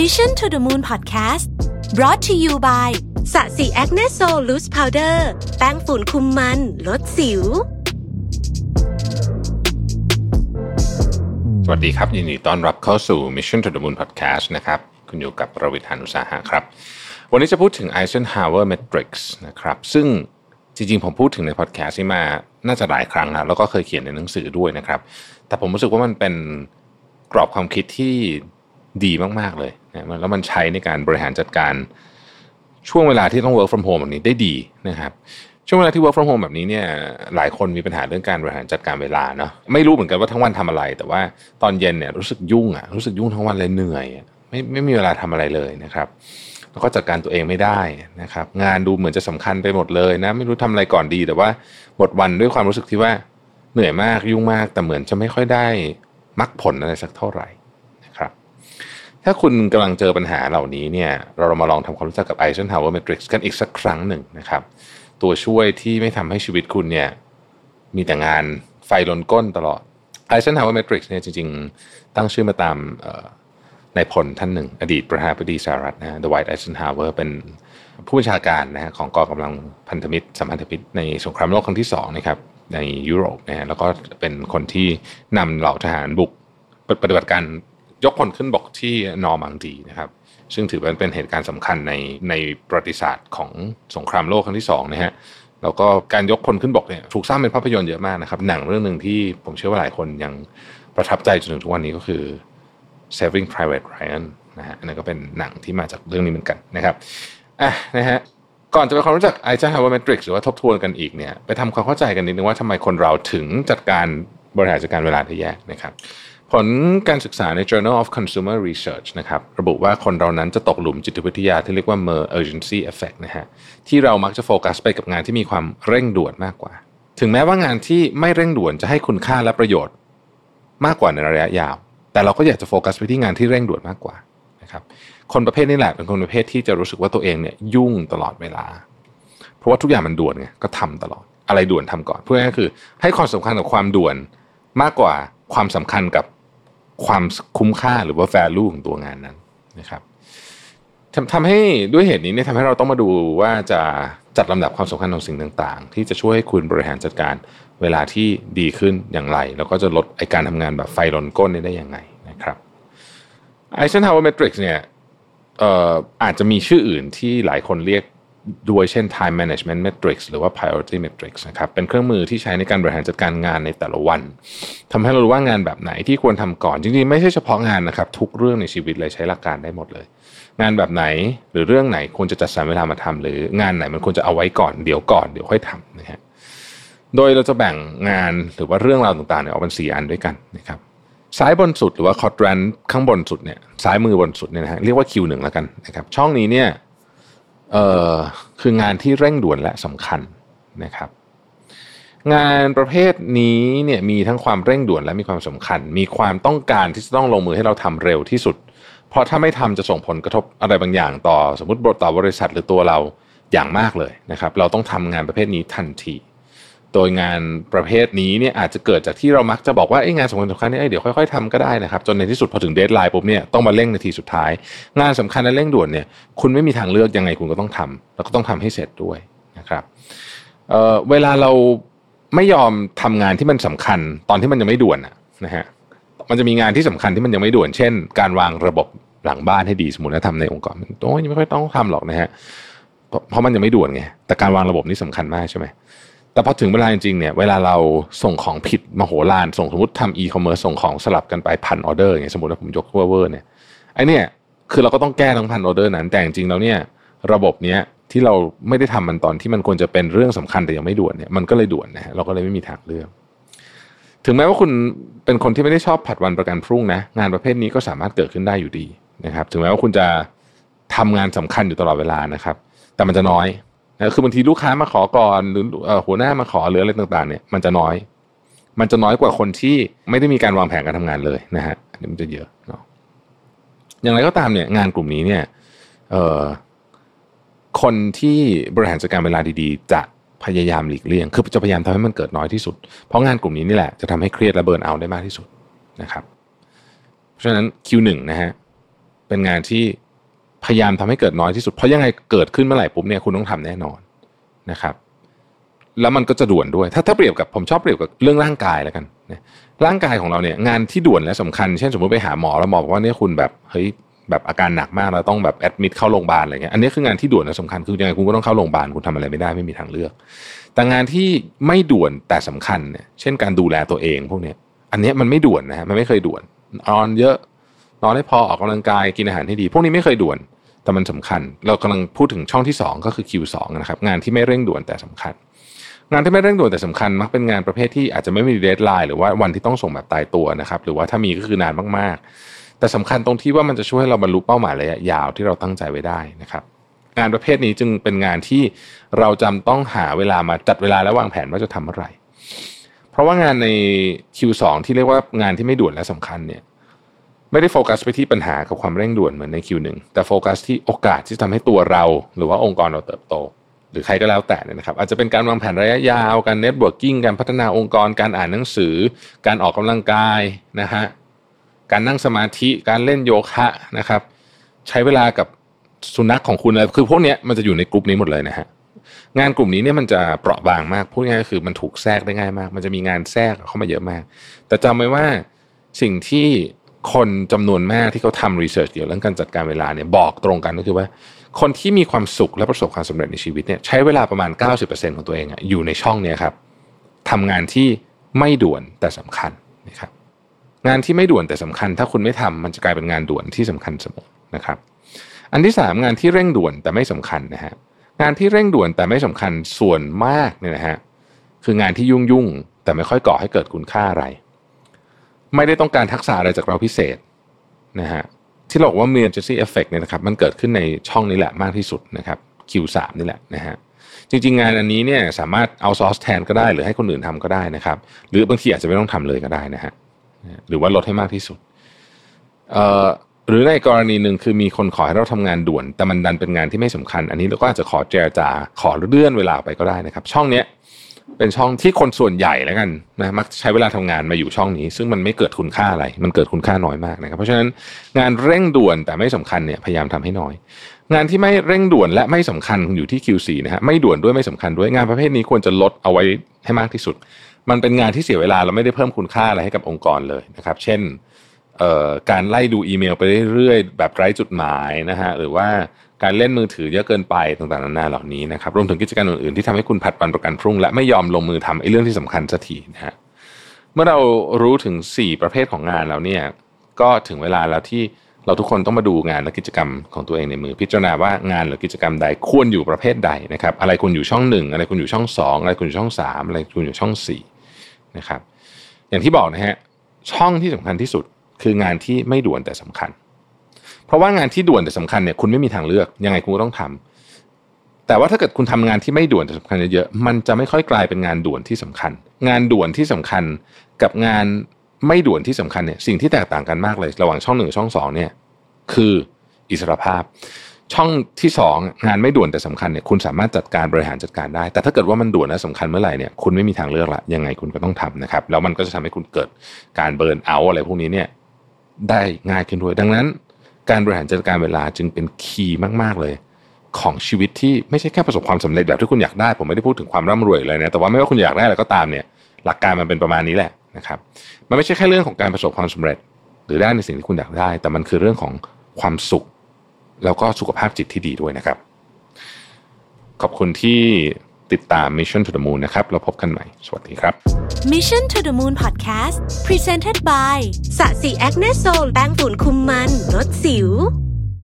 Mission to the Moon Podcast brought to you by SASI Acne Sol Loose Powder แป้งฝุ่นคุมมัน ลดสิว สวัสดีครับ ยินดีต้อนรับเข้าสู่ Mission to the Moon Podcast นะครับ คุณอยู่กับผมรวิศ หาญอุตสาหะครับ วันนี้จะพูดถึง Eisenhower Matrix นะครับ ซึ่งจริงๆ ผมพูดถึงในพอดแคสต์นี้มาน่าจะหลายครั้งแล้วแล้วก็เคยเขียนในหนังสือด้วยนะครับ แต่ผมรู้สึกว่ามันเป็นกรอบความคิดที่ ดีมากๆเลยนะแล้วมันใช้ในการบริหารจัดการช่วงเวลาที่ต้อง work from home แบบนี้ได้ดีนะครับช่วงเวลาที่ work from home แบบนี้เนี่ยหลายคนมีปัญหาเรื่องการบริหารจัดการเวลาเนาะไม่รู้เหมือนกันว่าทั้งวันทำอะไร แต่ว่าตอนเย็นเนี่ยรู้สึกยุ่งอะรู้สึกยุ่งทั้งวันเลยเหนื่อยไม่ไม่มีเวลาทำอะไรเลยนะครับ แล้วก็จัดการตัวเองไม่ได้นะครับ งานดูเหมือนจะสำคัญไปหมดเลยนะ ไม่รู้ทำอะไรก่อนดี แต่ว่าหมดวันด้วยความรู้สึกที่ว่าเหนื่อยมากยุ่งมาก แต่เหมือนจะไม่ค่อยได้มักผลอะไรสักเท่าไหร่ ถ้าคุณกำลังเจอปัญหาเหล่านี้เนี่ยเรามาลองทำความรู้จักกับ Eisenhower Matrix กันอีกสักครั้งหนึ่งนะครับ ตัวช่วยที่ไม่ทำให้ชีวิตคุณเนี่ยมีแต่งานไฟลนก้นตลอด Eisenhower Matrix เนี่ยจริง ๆ ตั้งชื่อมาตามนายพลท่านหนึ่ง อดีตประธานาธิบดีสหรัฐนะ The White Eisenhower เป็นผู้บัญชาการนะของกองกำลังพันธมิตรสัมพันธมิตรในสงครามโลกครั้งที่สองนะครับในยุโรปนะฮะแล้วก็เป็นคนที่นำเหล่าทหารบุกปฏิบัติการ ยกพลขึ้นบกที่นอร์มังดีนะครับ ซึ่งถือว่าเป็นเหตุการณ์สำคัญในในประวัติศาสตร์ของสงครามโลกครั้งที่สองนะฮะแล้วก็การยกพลขึ้นบกเนี่ยถูกสร้างเป็นภาพยนตร์เยอะมากนะครับ หนังเรื่องหนึ่งที่ผมเชื่อว่าหลายคนยังประทับใจจนถึงทุกวันนี้ก็คือ Saving Private Ryan นะฮะอันนั้นก็เป็นหนังที่มาจากเรื่องนี้เหมือนกันนะครับอะนะฮะก่อนจะไปความรู้จัก Eisenhower Matrix หรือว่าทบทวนกันอีกเนี่ยไปทำความเข้าใจกันนิดนึงว่าทำไมคนเราถึงจัดการบริหารจัดการเวลาได้แยกนะครับ ผลการศึกษาใน Journal of Consumer Research นะครับระบุว่าคนเรานั้นจะตกหลุมจิตวิทยาที่เรียกว่า Mer urgency effect นะฮะที่เรามักจะโฟกัสไปกับงานที่มีความเร่งด่วนมากกว่า ถึงแม้ว่างานที่ไม่เร่งด่วนจะให้คุณค่าและประโยชน์มากกว่าในระยะยาว แต่เราก็อยากจะโฟกัสไปที่งานที่เร่งด่วนมากกว่านะครับคนประเภทนี้แหละเป็นคนประเภทที่จะรู้สึกว่าตัวเองเนี่ยยุ่งตลอดเวลา เพราะว่าทุกอย่างมันด่วนไงก็ทำตลอดอะไรด่วนทำก่อน เพื่อก็คือให้ความสำคัญกับความด่วนมากกว่าความสำคัญกับ ความคุ้มค่าหรือว่า value ของตัวงานนั้นนะครับทำทำให้ด้วยเหตุนี้เนี่ยทำให้เราต้องมาดูว่าจะจัดลำดับความสำคัญของสิ่งต่าง ๆ ที่จะช่วยให้คุณบริหารจัดการเวลาที่ดีขึ้นอย่างไร แล้วก็จะลดไอการทำงานแบบไฟลนก้นได้ยังไงนะครับ Eisenhower Matrix เนี่ยเอ่ออาจจะมีชื่ออื่นที่หลายคนเรียก ด้วยเช่น time management matrix หรือว่า priority matrix นะครับ เป็นเครื่องมือที่ใช้ในการบริหารจัดการงานในแต่ละวันทำให้เรารู้ว่างานแบบไหนที่ควรทำก่อน จริงๆ ไม่ใช่เฉพาะงานนะครับ ทุกเรื่องในชีวิตเลยใช้หลักการได้หมดเลย งานแบบไหนหรือเรื่องไหนควรจะจัดสรรเวลามาทำหรืองานไหนมันควรจะเอาไว้ก่อนเดี๋ยวก่อนเดี๋ยวค่อยทำนะฮะ โดยเราจะแบ่งงานหรือว่าเรื่องราวต่างๆเนี่ยออกเป็นสี่อันด้วยกันนะครับ ซ้ายบนสุดหรือว่าคอร์ดแรนข้างบนสุดเนี่ย ซ้ายมือบนสุดเนี่ยนะฮะ เรียกว่า Q1 แล้วกันนะครับ ช่องนี้เนี่ย เอ่อคืองานที่เร่งด่วนและสำคัญนะครับ งานประเภทนี้เนี่ยมีทั้งความเร่งด่วนและมีความสำคัญ มีความต้องการที่จะต้องลงมือให้เราทำเร็วที่สุด เพราะถ้าไม่ทำจะส่งผลกระทบอะไรบางอย่างต่อสมมติบทต่อบริษัทหรือตัวเราอย่างมากเลยนะครับ เราต้องทำงานประเภทนี้ทันที โดยงานประเภทนี้เนี่ยอาจจะเกิดจากที่เรามักจะบอกว่าไอ้งานสำคัญสำคัญนี่เดี๋ยวค่อยๆทำก็ได้นะครับจนในที่สุดพอถึงเดทไลน์ปุ๊บเนี่ยต้องมาเร่งนาทีสุดท้าย งานสำคัญและเร่งด่วนเนี่ยคุณไม่มีทางเลือกยังไงคุณก็ต้องทำแล้วก็ต้องทำให้เสร็จด้วยนะครับเเวลาเราไม่ยอมทำงานที่มันสำคัญ ตอนที่มันยังไม่ด่วนนะฮะมันจะมีงานที่สำคัญที่มันยังไม่ด่วน เช่น การวางระบบหลังบ้านให้ดีสมมติถ้าทำในองค์กรโอ้ยไม่ค่อยต้องทำหรอกนะฮะเพราะมันยังไม่ด่วนไงแต่การวางระบบนี่สำคัญมากใช่ไหม แต่พอถึงเวลาจริงๆเนี่ยเวลาเราส่งของผิดมาโหฬารส่งสมมติทำอีคอมเมิร์ซส่งของสลับกันไปพันออเดอร์อย่างสมมติว่าผมยกเวอร์เนี่ยไอ้เนี่ยคือเราก็ต้องแก้ทั้งพันออเดอร์นั้นแต่จริงๆแล้วเนี่ยระบบเนี้ยที่เราไม่ได้ทำมันตอนที่มันควรจะเป็นเรื่องสำคัญแต่ยังไม่ด่วนเนี่ยมันก็เลยด่วนนะฮะเราก็เลยไม่มีทางเลือกถึงแม้ว่าคุณเป็นคนที่ไม่ได้ชอบผัดวันประกันพรุ่งนะงานประเภทนี้ก็สามารถเกิดขึ้นได้อยู่ดีนะครับ ถึงแม้ว่าคุณจะทำงานสำคัญอยู่ตลอดเวลานะครับ แต่มันจะน้อย นะคือบางทีลูกค้ามาขอก่อนหรือหัวหน้ามาขอหรืออะไรต่างๆ เนี่ยมันจะน้อย มันจะน้อยกว่าคนที่ไม่ได้มีการวางแผนการทำงานเลยนะฮะอันนี้มันจะเยอะเนาะอย่างไรก็ตามเนี่ยงานกลุ่มนี้เนี่ยเอ่อคนที่บริหารจัดการเวลาดีๆ จะพยายามหลีกเลี่ยง คือจะพยายามทำให้มันเกิดน้อยที่สุด เพราะงานกลุ่มนี้นี่แหละจะทำให้เครียดและเบิร์นเอาได้มากที่สุดนะครับ เพราะฉะนั้น Q1 นะฮะเป็นงานที่ พยายามทำให้เกิดน้อยที่สุด เพราะยังไงเกิดขึ้นเมื่อไหร่ปุ๊บเนี่ยคุณต้องทำแน่นอนนะครับ แล้วมันก็จะด่วนด้วย ถ้าถ้าเปรียบกับผมชอบเปรียบกับเรื่องร่างกายแล้วกันร่างกายของเราเนี่ยงานที่ด่วนและสำคัญ เช่นสมมติไปหาหมอแล้วหมอบอกว่าเนี่ยคุณแบบเฮ้ยแบบอาการหนักมากแล้วต้องแบบแอดมิดเข้าโรงพยาบาลอะไรเงี้ยอันนี้คืองานที่ด่วนและสำคัญคือยังไงคุณก็ต้องเข้าโรงพยาบาลคุณทำอะไรไม่ได้ไม่มีทางเลือก แต่งานที่ไม่ด่วนแต่สำคัญเนี่ยเช่นการดูแลตัวเองพวกเนี้ยอันนี้มันไม่ด่วนนะฮะมันไม่เคยด่วนนอนเยอะนอนให้พอออกกำลังกายกินอาหารให้ดี พวกนี้ไม่เคยด่วน แต่มันสำคัญ เรากำลังพูดถึงช่องที่ 2 ก็คือ Q2 นะครับงานที่ไม่เร่งด่วนแต่สำคัญ งานที่ไม่เร่งด่วนแต่สำคัญ มักเป็นงานประเภทที่อาจจะไม่มี deadline หรือว่าวันที่ต้องส่งแบบตายตัวนะครับหรือว่าถ้ามีก็คือนานมากๆ แต่สำคัญตรงที่ว่ามันจะช่วยให้เราบรรลุเป้าหมายระยะยาวที่เราตั้งใจไว้ได้นะครับงานประเภทนี้จึงเป็นงานที่เราจำต้องหาเวลามาจัดเวลาและวางแผนว่าจะทำเมื่อไร เพราะว่างานใน Q2 ที่เรียกว่างานที่ไม่ด่วนและสำคัญเนี่ย ไม่ได้โฟกัสไปที่ปัญหากับความเร่งด่วนเหมือนใน Q1 แต่โฟกัสที่โอกาสที่ทำให้ตัวเรา หรือว่าองค์กรเราเติบโต หรือใครก็แล้วแต่นี่นะครับ อาจจะเป็นการวางแผนระยะยาวการ networking การพัฒนาองค์กร การอ่านหนังสือ การออกกำลังกายนะฮะการนั่งสมาธิการเล่นโยคะนะครับ ใช้เวลากับสุนัขของคุณอะไรคือพวกนี้มันจะอยู่ในกลุ่มนี้หมดเลยนะฮะงานกลุ่มนี้เนี่ยมันจะเปราะบางมากพูดง่ายๆคือมันถูกแทรกได้ง่ายมาก มันจะมีงานแทรกเข้ามาเยอะมาก แต่จำไว้ว่าสิ่งที่ คนจำนวนมากที่เขาทำรีเสิร์ชเกี่ยวกับเรื่องการจัดการเวลาเนี่ยบอกตรงกันก็คือว่า คนที่มีความสุขและประสบความสำเร็จในชีวิตเนี่ยใช้เวลาประมาณ 90%ของตัวเองอะอยู่ในช่องนี้ครับทำงานที่ไม่ด่วนแต่สำคัญนะครับงานที่ไม่ด่วนแต่สำคัญ ถ้าคุณไม่ทำมันจะกลายเป็นงานด่วนที่สำคัญเสมอนะครับ อันที่ 3 งานที่เร่งด่วนแต่ไม่สำคัญนะฮะงานที่เร่งด่วนแต่ไม่สำคัญส่วนมากเนี่ยนะฮะคืองานที่ยุ่งยุ่งแต่ไม่ค่อยก่อให้เกิดคุณค่าอะไร ไม่ได้ต้องการทักษะอะไรจากเราพิเศษนะฮะที่เราบอกว่า emergency effect เนี่ยนะครับมันเกิดขึ้นในช่องนี้แหละมากที่สุดนะครับ Q3 นี่แหละนะฮะจริงๆ งานอันนี้เนี่ยสามารถเอาซอสแทนก็ได้ หรือให้คนอื่นทำก็ได้นะครับ หรือบางทีอาจจะไม่ต้องทำเลยก็ได้นะฮะหรือว่าลดให้มากที่สุดเอ่อหรือในกรณีหนึ่งคือมีคนขอให้เราทำงานด่วน แต่มันดันเป็นงานที่ไม่สำคัญ อันนี้เราก็อาจจะขอเจรจาขอเลื่อนเวลาไปก็ได้นะครับ ช่องเนี้ย เป็นช่องที่คนส่วนใหญ่แล้วกันนะมักใช้เวลาทำงานมาอยู่ช่องนี้ ซึ่งมันไม่เกิดคุณค่าอะไร มันเกิดคุณค่าน้อยมากนะครับ เพราะฉะนั้นงานเร่งด่วนแต่ไม่สำคัญเนี่ยพยายามทำให้น้อย งานที่ไม่เร่งด่วนและไม่สำคัญอยู่ที่ Q4 นะฮะไม่ด่วนด้วยไม่สำคัญด้วยงานประเภทนี้ควรจะลดเอาไว้ให้มากที่สุด มันเป็นงานที่เสียเวลาเราไม่ได้เพิ่มคุณค่าอะไรให้กับองค์กรเลยนะครับ เช่นการไล่ดูอีเมลไปเรื่อยๆแบบไร้จุดหมายนะฮะหรือว่า การเล่นมือถือเยอะเกินไปต่างๆนานาเหล่านี้นะครับรวมถึงกิจการอื่นๆที่ทำให้คุณผัดวันประกันพรุ่ง และไม่ยอมลงมือทำไอ้เรื่องที่สำคัญสักทีนะฮะเมื่อเรารู้ถึง 4 ประเภทของงานแล้วเนี่ยก็ถึงเวลาแล้วที่เราทุกคนต้องมาดูงานและกิจกรรมของตัวเองในมือพิจารณาว่างานหรือกิจกรรมใดควรอยู่ประเภทใดนะครับอะไรคุณอยู่ช่องหนึ่งอะไรคุณอยู่ช่องสองอะไรคุณอยู่ช่องสามอะไรคุณอยู่ช่องสี่นะครับอย่างที่บอกนะฮะช่องที่สำคัญที่สุดคืองานที่ไม่ด่วนแต่สำคัญ เพราะว่างานที่ด่วนแต่สำคัญเนี่ยคุณไม่มีทางเลือก ยังไงคุณก็ต้องทำแต่ว่าถ้าเกิดคุณทำงานที่ไม่ด่วนแต่สำคัญเยอะๆมันจะไม่ค่อยกลายเป็นงานด่วนที่สำคัญ งานด่วนที่สำคัญกับงานไม่ด่วนที่สำคัญเนี่ยสิ่งที่แตกต่างกันมากเลย ระหว่างช่องหนึ่งช่องสองเนี่ยคืออิสรภาพ ช่องที่สองงานไม่ด่วนแต่สำคัญเนี่ยคุณสามารถจัดการบริหารจัดการได้ แต่ถ้าเกิดว่ามันด่วนและสำคัญเมื่อไหร่เนี่ยคุณไม่มีทางเลือกละยังไงคุณก็ต้องทำนะครับแล้วมันก็จะทำให้คุณเกิดการเบิร์นเอาอะไรพวกนี้เนี่ยได้ง่ายขึ้นด้วยดังนั้น การบริหารจัดการเวลาจึงเป็นคีย์มาก ๆ เลยของชีวิตที่ไม่ใช่แค่ประสบความสำเร็จแบบที่คุณอยากได้ ผมไม่ได้พูดถึงความร่ำรวยเลยนะแต่ว่าไม่ว่าคุณอยากได้อะไรก็ตามเนี่ยหลักการมันเป็นประมาณนี้แหละนะครับมันไม่ใช่แค่เรื่องของการประสบความสำเร็จ หรือได้ในสิ่งที่คุณอยากได้ แต่มันคือเรื่องของความสุข แล้วก็สุขภาพจิตที่ดีด้วยนะครับ ขอบคุณที่ ติดตาม Mission to the Moon นะครับเราพบกันใหม่ สวัสดีครับ Mission to the Moon Podcast Presented by สะสีแอคเนโซลแป้งฝุ่นคุมมันลดสิว